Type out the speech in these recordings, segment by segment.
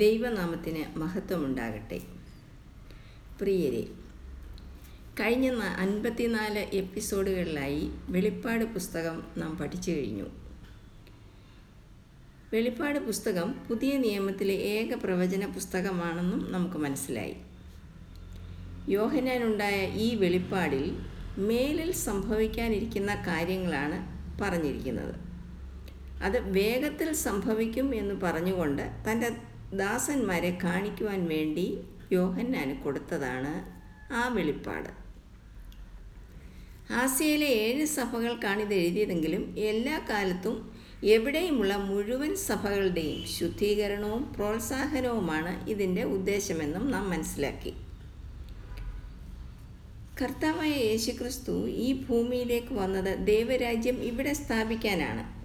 ദൈവനാമത്തിന് മഹത്വമുണ്ടാകട്ടെ. പ്രിയരെ കഴിഞ്ഞ അൻപത്തിനാല് എപ്പിസോഡുകളിലായി വെളിപ്പാട് പുസ്തകം നാം പഠിച്ചു കഴിഞ്ഞു. വെളിപ്പാട് പുസ്തകം പുതിയ നിയമത്തിലെ ഏക പ്രവചന പുസ്തകമാണെന്നും നമുക്ക് മനസ്സിലായി. യോഹനാനുണ്ടായ ഈ വെളിപ്പാടിൽ മേലിൽ സംഭവിക്കാനിരിക്കുന്ന കാര്യങ്ങളാണ് പറഞ്ഞിരിക്കുന്നത്. അത് വേഗത്തിൽ സംഭവിക്കും എന്ന് പറഞ്ഞുകൊണ്ട് തന്റെ ദാസന്മാരെ കാണിക്കുവാൻ വേണ്ടി യോഹന്നാന് കൊടുത്തതാണ് ആ വെളിപ്പാട്. ആസിയയിലെ ഏഴ് സഭകൾക്കാണ് ഇത് എഴുതിയതെങ്കിലും എല്ലാ കാലത്തും എവിടെയുമുള്ള മുഴുവൻ സഭകളുടെയും ശുദ്ധീകരണവും പ്രോത്സാഹനവുമാണ് ഇതിന്റെ ഉദ്ദേശമെന്നും നാം മനസ്സിലാക്കി. കർത്താവായ യേശുക്രിസ്തു ഈ ഭൂമിയിലേക്ക് വന്നത് ദൈവരാജ്യം ഇവിടെ സ്ഥാപിക്കാനാണ്.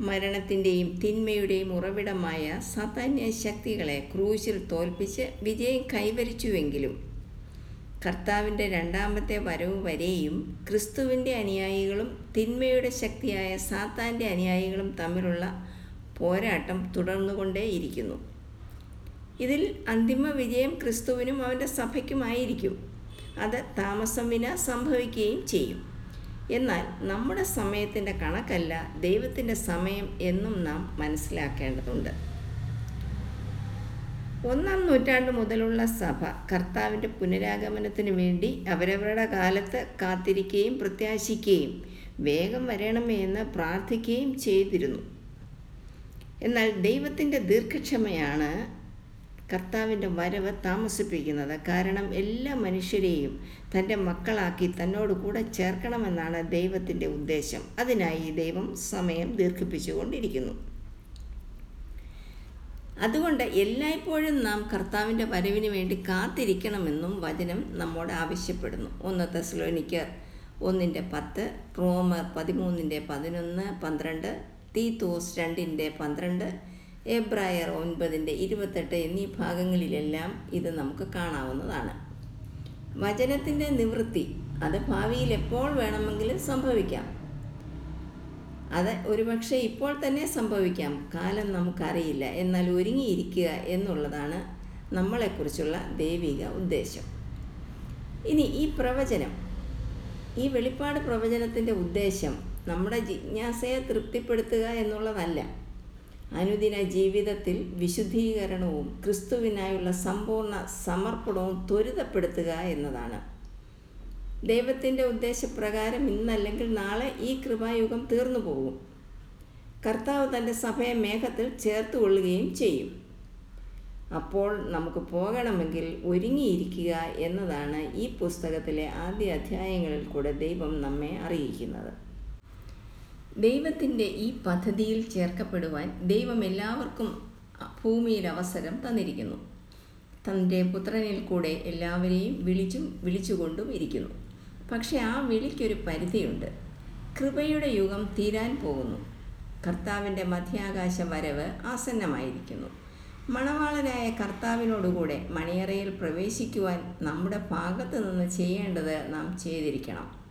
മരണത്തിന്റെയും തിന്മയുടെയും ഉറവിടമായ സാധാന്യ ശക്തികളെ ക്രൂശിൽ തോൽപ്പിച്ച് വിജയം കൈവരിച്ചുവെങ്കിലും കർത്താവിന്റെ രണ്ടാമത്തെ വരവ് വരെയും ക്രിസ്തുവിന്റെ അനുയായികളും തിന്മയുടെ ശക്തിയായ സാത്താന്റെ അനുയായികളും തമ്മിലുള്ള പോരാട്ടം തുടർന്നുകൊണ്ടേയിരിക്കുന്നു. ഇതിൽ അന്തിമ വിജയം ക്രിസ്തുവിനും അവന്റെ സഭയ്ക്കുമായിരിക്കും അത് താമസം വിന സംഭവിക്കുകയും ചെയ്യും. എന്നാൽ നമ്മുടെ സമയത്തിന്റെ കണക്കല്ല ദൈവത്തിന്റെ സമയം എന്നും നാം മനസ്സിലാക്കേണ്ടതുണ്ട്. ഒന്നാം നൂറ്റാണ്ട് മുതലുള്ള സഭ കർത്താവിന്റെ പുനരാഗമനത്തിന് വേണ്ടി അവരവരുടെ കാലത്ത് കാത്തിരിക്കുകയും പ്രത്യാശിക്കുകയും വേഗം വരണമേ എന്ന് പ്രാർത്ഥിക്കുകയും ചെയ്തിരുന്നു. എന്നാൽ ദൈവത്തിന്റെ ദീർഘക്ഷമയാണ് കർത്താവിന്റെ വരവ് താമസിപ്പിക്കുന്നത്. കാരണം എല്ലാ മനുഷ്യരെയും തന്റെ മക്കളാക്കി തന്നോട് കൂടെ ചേർക്കണമെന്നാണ് ദൈവത്തിന്റെ ഉദ്ദേശം. അതിനായി ദൈവം സമയം ദീർഘിപ്പിച്ചുകൊണ്ടിരിക്കുന്നു. അതുകൊണ്ട് എല്ലായ്പ്പോഴും നാം കർത്താവിന്റെ വരവിന് വേണ്ടി കാത്തിരിക്കണമെന്നും വചനം നമ്മോട് ആവശ്യപ്പെടുന്നു. ഒന്ന് തെസ്ലോനിക്കർ ഒന്നിന്റെ പത്ത് റോമർ പതിമൂന്നിന്റെ പതിനൊന്ന് പന്ത്രണ്ട് തീ തോസ് രണ്ടിന്റെ പന്ത്രണ്ട് എബ്രായർ ഒൻപതിന്റെ ഇരുപത്തെട്ട് എന്നീ ഭാഗങ്ങളിലെല്ലാം ഇത് നമുക്ക് കാണാവുന്നതാണ്. വചനത്തിന്റെ നിവൃത്തി അത് ഭാവിയിൽ എപ്പോൾ വേണമെങ്കിലും സംഭവിക്കാം. അത് ഒരുപക്ഷെ ഇപ്പോൾ തന്നെ സംഭവിക്കാം. കാലം നമുക്കറിയില്ല. എന്നാൽ ഒരുങ്ങിയിരിക്കുക എന്നുള്ളതാണ് നമ്മളെക്കുറിച്ചുള്ള ദൈവിക ഉദ്ദേശം. ഇനി ഈ പ്രവചനം ഈ വെളിപ്പാട് പ്രവചനത്തിന്റെ ഉദ്ദേശം നമ്മുടെ ജിജ്ഞാസയെ തൃപ്തിപ്പെടുത്തുക എന്നുള്ളതല്ല. അനുദിന ജീവിതത്തിൽ വിശുദ്ധീകരണവും ക്രിസ്തുവിനായുള്ള സമ്പൂർണ സമർപ്പണവും ത്വരിതപ്പെടുത്തുക എന്നതാണ്. ദൈവത്തിന്റെ ഉദ്ദേശപ്രകാരം ഇന്നല്ലെങ്കിൽ നാളെ ഈ കൃപായുഗം തീർന്നു പോകും. കർത്താവ് തന്റെ സഭയെ മേഘത്തിൽ ചേർത്ത് കൊള്ളുകയും ചെയ്യും. അപ്പോൾ നമുക്ക് പോകണമെങ്കിൽ ഒരുങ്ങിയിരിക്കുക എന്നതാണ് ഈ പുസ്തകത്തിലെ ആദ്യ അധ്യായങ്ങളിൽ കൂടെ ദൈവം നമ്മെ അറിയിക്കുന്നത്. ദൈവത്തിന്റെ ഈ പദ്ധതിയിൽ ചേർക്കപ്പെടുവാൻ ദൈവം എല്ലാവർക്കും ഭൂമിയിൽ അവസരം തന്നിരിക്കുന്നു. തന്റെ പുത്രനിൽ കൂടെ എല്ലാവരെയും വിളിച്ചും വിളിച്ചുകൊണ്ടും ഇരിക്കുന്നു. പക്ഷേ ആ വിളിക്കൊരു പരിധിയുണ്ട്. കൃപയുടെ യുഗം തീരാൻ പോകുന്നു. കർത്താവിന്റെ മധ്യാകാശ വരവ് ആസന്നമായിരിക്കുന്നു. മണവാളനായ കർത്താവിനോടുകൂടെ മണിയറയിൽ പ്രവേശിക്കുവാൻ നമ്മുടെ ഭാഗത്തു നിന്ന് ചെയ്യേണ്ടത് നാം ചെയ്തിരിക്കണം.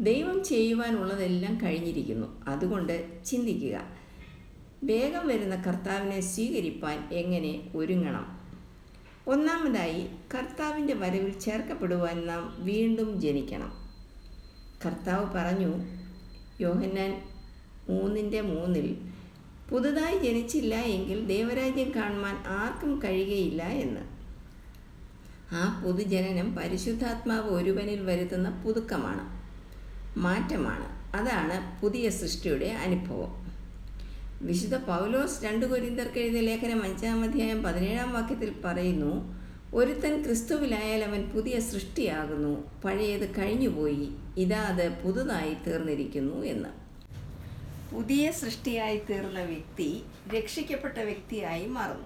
ദൈവം ചെയ്യുവാനുള്ളതെല്ലാം കഴിഞ്ഞിരിക്കുന്നു. അതുകൊണ്ട് ചിന്തിക്കുക. വേഗം വരുന്ന കർത്താവിനെ സ്വീകരിപ്പാൻ എങ്ങനെ ഒരുങ്ങണം? ഒന്നാമതായി കർത്താവിന്റെ വരവിൽ ചേർക്കപ്പെടുവാൻ നാം വീണ്ടും ജനിക്കണം. കർത്താവ് പറഞ്ഞു യോഹന്നാൻ മൂന്നിന്റെ മൂന്നിൽ പുതുതായി ജനിച്ചില്ല എങ്കിൽ ദൈവരാജ്യം കാണുവാൻ ആർക്കും കഴിയുകയില്ല എന്ന്. ആ പുതുജനനം പരിശുദ്ധാത്മാവ് ഒരുവനിൽ വരുത്തുന്ന പുതുക്കമാണ്. മാറ്റമാണ്. അതാണ് പുതിയ സൃഷ്ടിയുടെ അനുഭവം. വിശുദ്ധ പൗലോസ് രണ്ട് കൊരിന്തർക്ക് എഴുതിയ ലേഖനം അഞ്ചാം അധ്യായം പതിനേഴാം വാക്യത്തിൽ പറയുന്നു ഒരുത്തൻ ക്രിസ്തുവിലായാൽ അവൻ പുതിയ സൃഷ്ടിയാകുന്നു പഴയത് കഴിഞ്ഞുപോയി ഇതാ അത് പുതുതായി തീർന്നിരിക്കുന്നു എന്ന്. പുതിയ സൃഷ്ടിയായി തീർന്ന വ്യക്തി രക്ഷിക്കപ്പെട്ട വ്യക്തിയായി മാറുന്നു.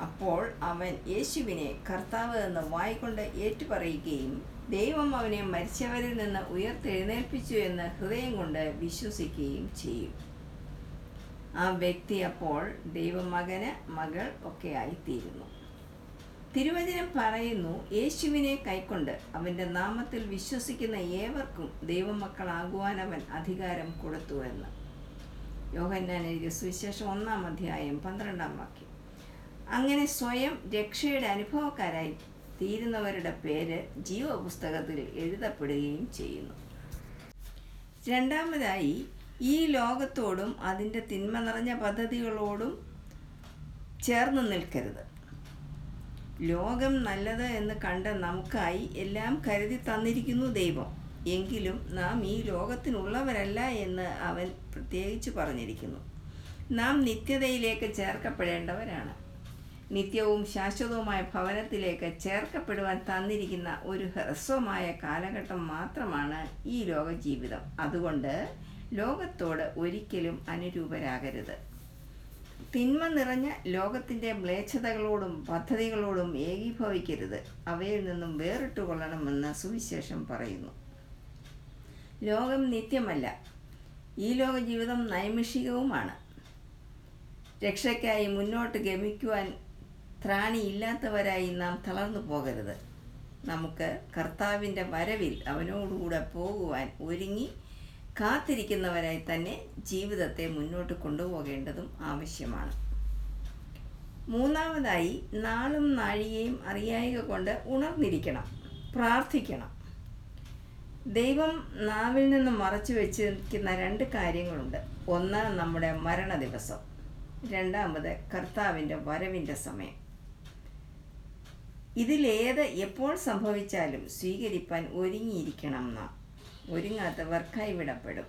അപ്പോൾ അവൻ യേശുവിനെ കർത്താവ് എന്ന് വായിക്കൊണ്ട് ഏറ്റുപറയുകയും ദൈവം അവനെ മരിച്ചവരിൽ നിന്ന് ഉയർത്തെഴുന്നേൽപ്പിച്ചു എന്ന് ഹൃദയം കൊണ്ട് വിശ്വസിക്കുകയും ചെയ്യും. ആ വ്യക്തി അപ്പോൾ ദൈവമകന് മകൾ ഒക്കെ ആയിത്തീരുന്നു. തിരുവചനം പറയുന്നു യേശുവിനെ കൈക്കൊണ്ട് അവന്റെ നാമത്തിൽ വിശ്വസിക്കുന്ന ഏവർക്കും ദൈവമക്കളാകുവാൻ അവൻ അധികാരം കൊടുത്തു എന്ന്. യോഹന്നാൻ സുവിശേഷം ഒന്നാം അധ്യായം പന്ത്രണ്ടാം വാക്യം. അങ്ങനെ സ്വയം രക്ഷയുടെ അനുഭവക്കാരായി തീരുന്നവരുടെ പേര് ജീവപുസ്തകത്തിൽ എഴുതപ്പെടുകയും ചെയ്യുന്നു. രണ്ടാമതായി ഈ ലോകത്തോടും അതിന്റെ തിന്മ നിറഞ്ഞ പദ്ധതികളോടും ചേർന്ന് നിൽക്കരുത്. ലോകം നല്ലത് എന്ന് കണ്ട് നമുക്കായി എല്ലാം കരുതി തന്നിരിക്കുന്നു ദൈവം. എങ്കിലും നാം ഈ ലോകത്തിനുള്ളവരല്ല എന്ന് അവൻ പ്രത്യേകിച്ച് പറഞ്ഞിരിക്കുന്നു. നാം നിത്യതയിലേക്ക് ചേർക്കപ്പെടേണ്ടവരാണ്. നിത്യവും ശാശ്വതവുമായ ഭവനത്തിലേക്ക് ചേർക്കപ്പെടുവാൻ തന്നിരിക്കുന്ന ഒരു ഹ്രസ്വമായ കാലഘട്ടം മാത്രമാണ് ഈ ലോക ജീവിതം അതുകൊണ്ട് ലോകത്തോട് ഒരിക്കലും അനുരൂപരാകരുത്. തിന്മ നിറഞ്ഞ ലോകത്തിന്റെ മ്ലേച്ഛതകളോടും പദ്ധതികളോടും ഏകീഭവിക്കരുത്. അവയിൽ നിന്നും വേറിട്ടുകൊള്ളണമെന്ന് സുവിശേഷം പറയുന്നു. ലോകം നിത്യമല്ല. ഈ ലോക ജീവിതം നൈമിഷികവുമാണ്. രക്ഷയ്ക്കായി മുന്നോട്ട് ഗമിക്കുവാൻ ത്രാണിയില്ലാത്തവരായി നാം തളർന്നു പോകരുത്. നമുക്ക് കർത്താവിന്റെ വരവിൽ അവനോടുകൂടെ പോകുവാൻ ഒരുങ്ങി കാത്തിരിക്കുന്നവരായി തന്നെ ജീവിതത്തെ മുന്നോട്ട് കൊണ്ടുപോകേണ്ടതും ആവശ്യമാണ്. മൂന്നാമതായി നാളും നാഴികയും അറിയായിക കൊണ്ട് ഉണർന്നിരിക്കണം പ്രാർത്ഥിക്കണം. ദൈവം നാവിൽ നിന്ന് മറച്ചു വെച്ചിരിക്കുന്ന രണ്ട് കാര്യങ്ങളുണ്ട്. ഒന്ന് നമ്മുടെ മരണ ദിവസം രണ്ടാമത് കർത്താവിന്റെ വരവിന്റെ സമയം. ഇതിലേത് എപ്പോൾ സംഭവിച്ചാലും സ്വീകരിപ്പാൻ ഒരുങ്ങിയിരിക്കണം നാം ഒരുങ്ങാത്തവർ കൈവിടപ്പെടും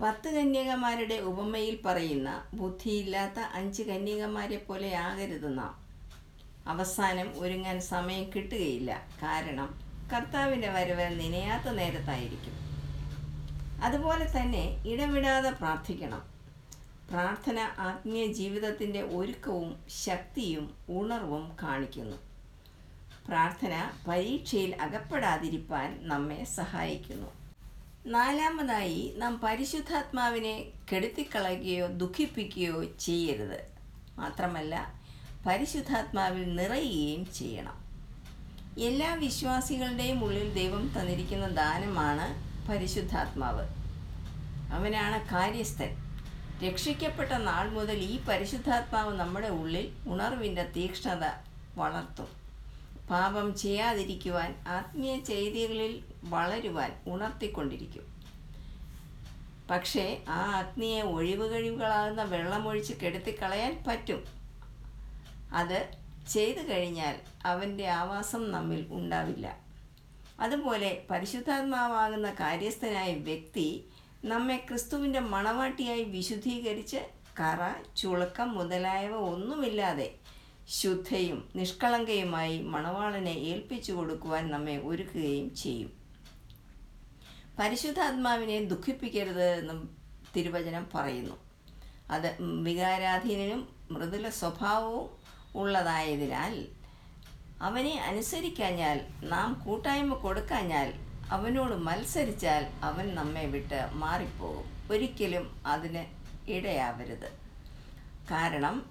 പത്ത് കന്യകമാരുടെ ഉപമയിൽ പറയുന്ന ബുദ്ധിയില്ലാത്ത അഞ്ച് കന്യകമാരെ പോലെ ആകരുത് നാം അവസാനം ഒരുങ്ങാൻ സമയം കിട്ടുകയില്ല. കാരണം കർത്താവിന്റെ വരവ് നനയാത്ത നേരത്തായിരിക്കും. അതുപോലെ തന്നെ ഇടവിടാതെ പ്രാർത്ഥിക്കണം. പ്രാർത്ഥന ആത്മീയ ജീവിതത്തിന്റെ ഒരുക്കവും ശക്തിയും ഉണർവും കാണിക്കുന്നു. പ്രാർത്ഥന പരീക്ഷയിൽ അകപ്പെടാതിരിക്കാൻ നമ്മെ സഹായിക്കുന്നു. നാലാമതായി നാം പരിശുദ്ധാത്മാവിനെ കെടുത്തിക്കളയുകയോ ദുഃഖിപ്പിക്കുകയോ ചെയ്യരുത്. മാത്രമല്ല പരിശുദ്ധാത്മാവിൽ നിറയുകയും ചെയ്യണം. എല്ലാ വിശ്വാസികളുടെയും ഉള്ളിൽ ദൈവം തന്നിരിക്കുന്ന ദാനമാണ് പരിശുദ്ധാത്മാവ്. അവനാണ് കാര്യസ്ഥൻ. രക്ഷിക്കപ്പെട്ട നാൾ മുതൽ ഈ പരിശുദ്ധാത്മാവ് നമ്മുടെ ഉള്ളിൽ ഉണർവിന്റെ തീക്ഷ്ണത വളർത്തും. പാപം ചെയ്യാതിരിക്കുവാൻ ആത്മീയ ചെയ്തികളിൽ വളരുവാൻ ഉണർത്തിക്കൊണ്ടിരിക്കും. പക്ഷേ ആ അഗ്നിയെ ഒഴിവുകഴിവുകളാകുന്ന വെള്ളമൊഴിച്ച് കെടുത്തിക്കളയാൻ പറ്റും. അത് ചെയ്തു കഴിഞ്ഞാൽ അവന്റെ ആവാസം നമ്മിൽ ഉണ്ടാവില്ല. അതുപോലെ പരിശുദ്ധാത്മാവാകുന്ന കാര്യസ്ഥനായ വ്യക്തി നമ്മെ ക്രിസ്തുവിന്റെ മണവാട്ടിയായി വിശുദ്ധീകരിച്ച് കറ ചുളക്കം മുതലായവ ഒന്നുമില്ലാതെ ശുദ്ധയും നിഷ്കളങ്കയുമായി മണവാളനെ ഏൽപ്പിച്ചു കൊടുക്കുവാൻ നമ്മെ ഒരുക്കുകയും ചെയ്യും. പരിശുദ്ധാത്മാവിനെ ദുഃഖിപ്പിക്കരുത് എന്നും തിരുവചനം പറയുന്നു. അത് വികാരാധീനനും മൃദുല സ്വഭാവവും ഉള്ളതായതിനാൽ അവനെ അനുസരിക്കാഞ്ഞാൽ നാം കൂട്ടായ്മ കൊടുക്കാഞ്ഞാൽ അവനോട് മത്സരിച്ചാൽ അവൻ നമ്മെ വിട്ട് മാറിപ്പോകും. ഒരിക്കലും അതിന് ഇടയാവരുത്. കാരണം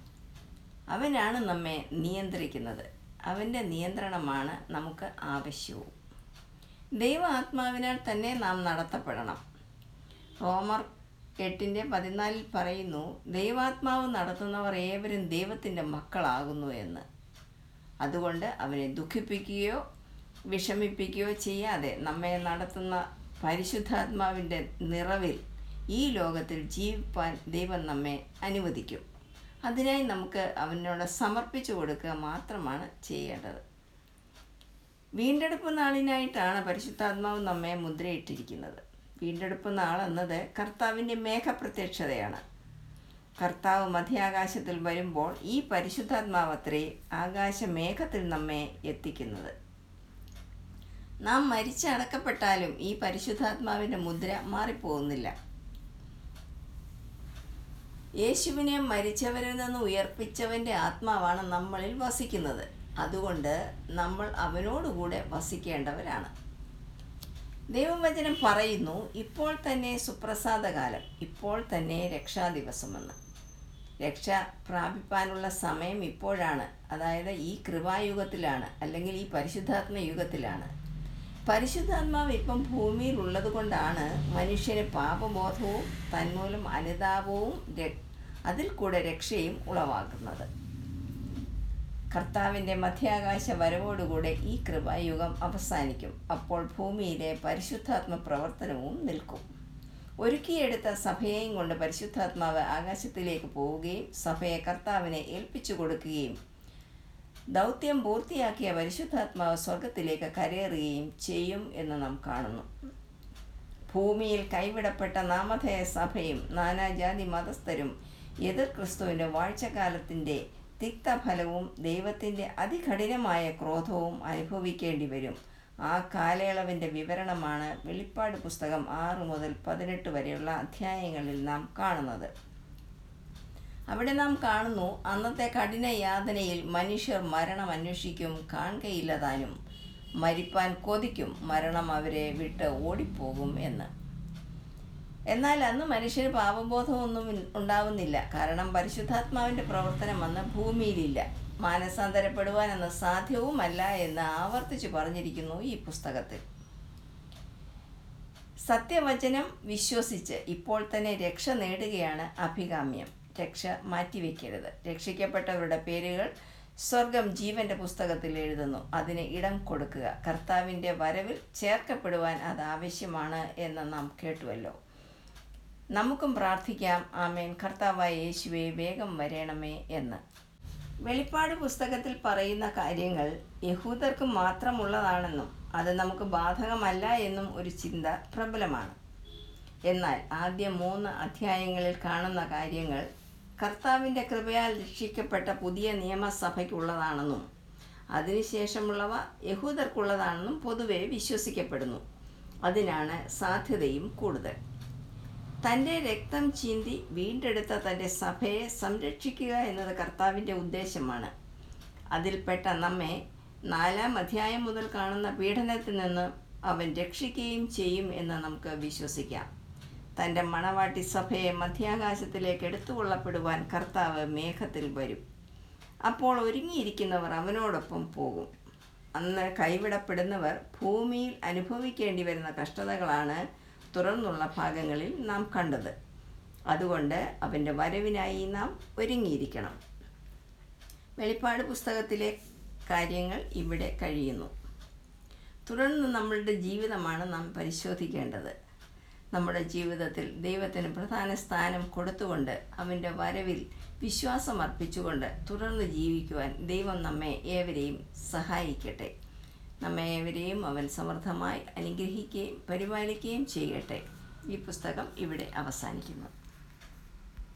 അവനാണ് നമ്മെ നിയന്ത്രിക്കുന്നത്. അവന്റെ നിയന്ത്രണമാണ് നമുക്ക് ആവശ്യവും. ദൈവ ആത്മാവിനാൽ തന്നെ നാം നടത്തപ്പെടണം. റോമർ എട്ടിന്റെ പതിനാലിൽ പറയുന്നു ദൈവാത്മാവ് നടത്തുന്നവർ ഏവരും ദൈവത്തിന്റെ മക്കളാകുന്നു എന്ന്. അതുകൊണ്ട് അവനെ ദുഃഖിപ്പിക്കുകയോ വിഷമിപ്പിക്കുകയോ ചെയ്യാതെ നമ്മെ നടത്തുന്ന പരിശുദ്ധാത്മാവിന്റെ നിറവിൽ ഈ ലോകത്തിൽ ജീവിപ്പാൻ ദൈവം നമ്മെ അനുവദിക്കും. അതിനായി നമുക്ക് അവനോട് സമർപ്പിച്ചു കൊടുക്കുക മാത്രമാണ് ചെയ്യേണ്ടത്. വീണ്ടെടുപ്പ് നാളിനായിട്ടാണ് പരിശുദ്ധാത്മാവ് നമ്മെ മുദ്രയിട്ടിരിക്കുന്നത്. വീണ്ടെടുപ്പ് നാൾ എന്നത് കർത്താവിന്റെ മേഘപ്രത്യക്ഷതയാണ്. കർത്താവ് മധ്യാകാശത്തിൽ വരുമ്പോൾ ഈ പരിശുദ്ധാത്മാവത്രേ ആകാശമേഘത്തിൽ നമ്മെ എത്തിക്കുന്നത്. നാം മരിച്ചടക്കപ്പെട്ടാലും ഈ പരിശുദ്ധാത്മാവിന്റെ മുദ്ര മാറിപ്പോകുന്നില്ല. യേശുവിനെ മരിച്ചവരിൽ നിന്ന് ഉയർപ്പിച്ചവന്റെ ആത്മാവാണ് നമ്മളിൽ വസിക്കുന്നത്. അതുകൊണ്ട് നമ്മൾ അവനോടുകൂടെ വസിക്കേണ്ടവരാണ്. ദൈവവചനം പറയുന്നു ഇപ്പോൾ തന്നെ സുപ്രസാദകാലം ഇപ്പോൾ തന്നെ രക്ഷാദിവസമെന്ന്. രക്ഷ പ്രാപിപ്പാനുള്ള സമയം ഇപ്പോഴാണ്. അതായത് ഈ കൃപായുഗത്തിലാണ് അല്ലെങ്കിൽ ഈ പരിശുദ്ധാത്മ യുഗത്തിലാണ്. പരിശുദ്ധാത്മാവ് ഇപ്പം ഭൂമിയിൽ ഉള്ളത് കൊണ്ടാണ് മനുഷ്യന് പാപബോധവും തന്മൂലം അനുതാപവും അതിൽ കൂടെ രക്ഷയും ഉളവാക്കുന്നത് കർത്താവിന്റെ മധ്യാകാശ വരവോടുകൂടെ ഈ കൃപായുഗം അവസാനിക്കും. അപ്പോൾ ഭൂമിയിലെ പരിശുദ്ധാത്മ പ്രവർത്തനവും നിൽക്കും. ഒരുക്കിയെടുത്ത സഭയെയും കൊണ്ട് പരിശുദ്ധാത്മാവ് ആകാശത്തിലേക്ക് പോവുകയും സഭയെ കർത്താവിനെ ഏൽപ്പിച്ചു കൊടുക്കുകയും ദൗത്യം പൂർത്തിയാക്കിയ പരിശുദ്ധാത്മാവ് സ്വർഗത്തിലേക്ക് കരയേറുകയും ചെയ്യും എന്ന് നാം കാണുന്നു. ഭൂമിയിൽ കൈവിടപ്പെട്ട നാമധേയ സഭയും നാനാജാതി മതസ്ഥരും എതിർ ക്രിസ്തുവിന്റെ വാഴ്ചകാലത്തിന്റെ തിക്തഫലവും ദൈവത്തിന്റെ അതികഠിനമായ ക്രോധവും അനുഭവിക്കേണ്ടി വരും. ആ കാലയളവിന്റെ വിവരണമാണ് വെളിപ്പാട് പുസ്തകം ആറ് മുതൽ പതിനെട്ട് വരെയുള്ള അധ്യായങ്ങളിൽ നാം കാണുന്നത്. അവിടെ നാം കാണുന്നു അന്നത്തെ കഠിന യാതനയിൽ മനുഷ്യർ മരണം അന്വേഷിക്കും കാണുകയില്ലതാനും മരിപ്പാൻ കൊതിക്കും മരണം അവരെ വിട്ട് ഓടിപ്പോകും എന്ന്. എന്നാൽ അന്ന് മനുഷ്യന് പാപബോധമൊന്നും ഉണ്ടാവുന്നില്ല. കാരണം പരിശുദ്ധാത്മാവിന്റെ പ്രവർത്തനം അന്ന് ഭൂമിയിലില്ല. മാനസാന്തരപ്പെടുവാൻ അന്ന് സാധ്യവുമല്ല എന്ന് ആവർത്തിച്ചു പറഞ്ഞിരിക്കുന്നു ഈ പുസ്തകത്തിൽ. സത്യവചനം വിശ്വസിച്ച് ഇപ്പോൾ തന്നെ രക്ഷ നേടുകയാണ് അഭികാമ്യം. രക്ഷ മാറ്റിവെക്കരുത്. രക്ഷിക്കപ്പെട്ടവരുടെ പേരുകൾ സ്വർഗം ജീവന്റെ പുസ്തകത്തിൽ എഴുതുന്നു. അതിന് ഇടം കൊടുക്കുക. കർത്താവിന്റെ വരവിൽ ചേർക്കപ്പെടുവാൻ അത് ആവശ്യമാണ് എന്ന് നാം കേട്ടുവല്ലോ. നമുക്കും പ്രാർത്ഥിക്കാം. ആമേൻ. കർത്താവായ യേശുവെ വേഗം വരേണമേ എന്ന്. വെളിപ്പാട് പുസ്തകത്തിൽ പറയുന്ന കാര്യങ്ങൾ യഹൂദർക്ക് മാത്രമുള്ളതാണെന്നും അത് നമുക്ക് ബാധകമല്ല എന്നും ഒരു ചിന്ത പ്രബലമാണ്. എന്നാൽ ആദ്യ മൂന്ന് അധ്യായങ്ങളിൽ കാണുന്ന കാര്യങ്ങൾ കർത്താവിന്റെ കൃപയാൽ രക്ഷിക്കപ്പെട്ട പുതിയ നിയമസഭയ്ക്കുള്ളതാണെന്നും അതിനുശേഷമുള്ളവ യഹൂദർക്കുള്ളതാണെന്നും പൊതുവെ വിശ്വസിക്കപ്പെടുന്നു. അതിനാണ് സാധ്യതയും കൂടുതൽ. തന്റെ രക്തം ചീന്തി വീണ്ടെടുത്ത തന്റെ സഭയെ സംരക്ഷിക്കുക എന്നത് കർത്താവിന്റെ ഉദ്ദേശമാണ്. അതിൽപ്പെട്ട നമ്മെ നാലാം അധ്യായം മുതൽ കാണുന്ന പീഡനത്തിൽ നിന്ന് അവൻ രക്ഷിക്കുകയും ചെയ്യും എന്ന് നമുക്ക് വിശ്വസിക്കാം. തന്റെ മണവാട്ടി സഭയെ മധ്യാകാശത്തിലേക്ക് എടുത്തുകൊള്ളപ്പെടുവാൻ കർത്താവ് മേഘത്തിൽ വരും. അപ്പോൾ ഒരുങ്ങിയിരിക്കുന്നവർ അവനോടൊപ്പം പോകും. അന്ന് കൈവിടപ്പെടുന്നവർ ഭൂമിയിൽ അനുഭവിക്കേണ്ടി വരുന്ന കഷ്ടതകളാണ് തുറന്നുള്ള ഭാഗങ്ങളിൽ നാം കണ്ടത്. അതുകൊണ്ട് അവന്റെ വരവിനായി നാം ഒരുങ്ങിയിരിക്കണം. വെളിപ്പാട് പുസ്തകത്തിലെ കാര്യങ്ങൾ ഇവിടെ കഴിയുന്നു. തുടർന്ന് നമ്മളുടെ ജീവിതമാണ് നാം പരിശോധിക്കേണ്ടത്. നമ്മുടെ ജീവിതത്തിൽ ദൈവത്തിന് പ്രധാന സ്ഥാനം കൊടുത്തുകൊണ്ട് അവന്റെ വരവിൽ വിശ്വാസം അർപ്പിച്ചുകൊണ്ട് തുടർന്ന് ജീവിക്കുവാൻ ദൈവം നമ്മെ ഏവരെയും സഹായിക്കട്ടെ. നമ്മെ ഏവരെയും അവൻ സമൃദ്ധമായി അനുഗ്രഹിക്കുകയും പരിപാലിക്കുകയും ചെയ്യട്ടെ. ഈ പുസ്തകം ഇവിടെ അവസാനിക്കുന്നു.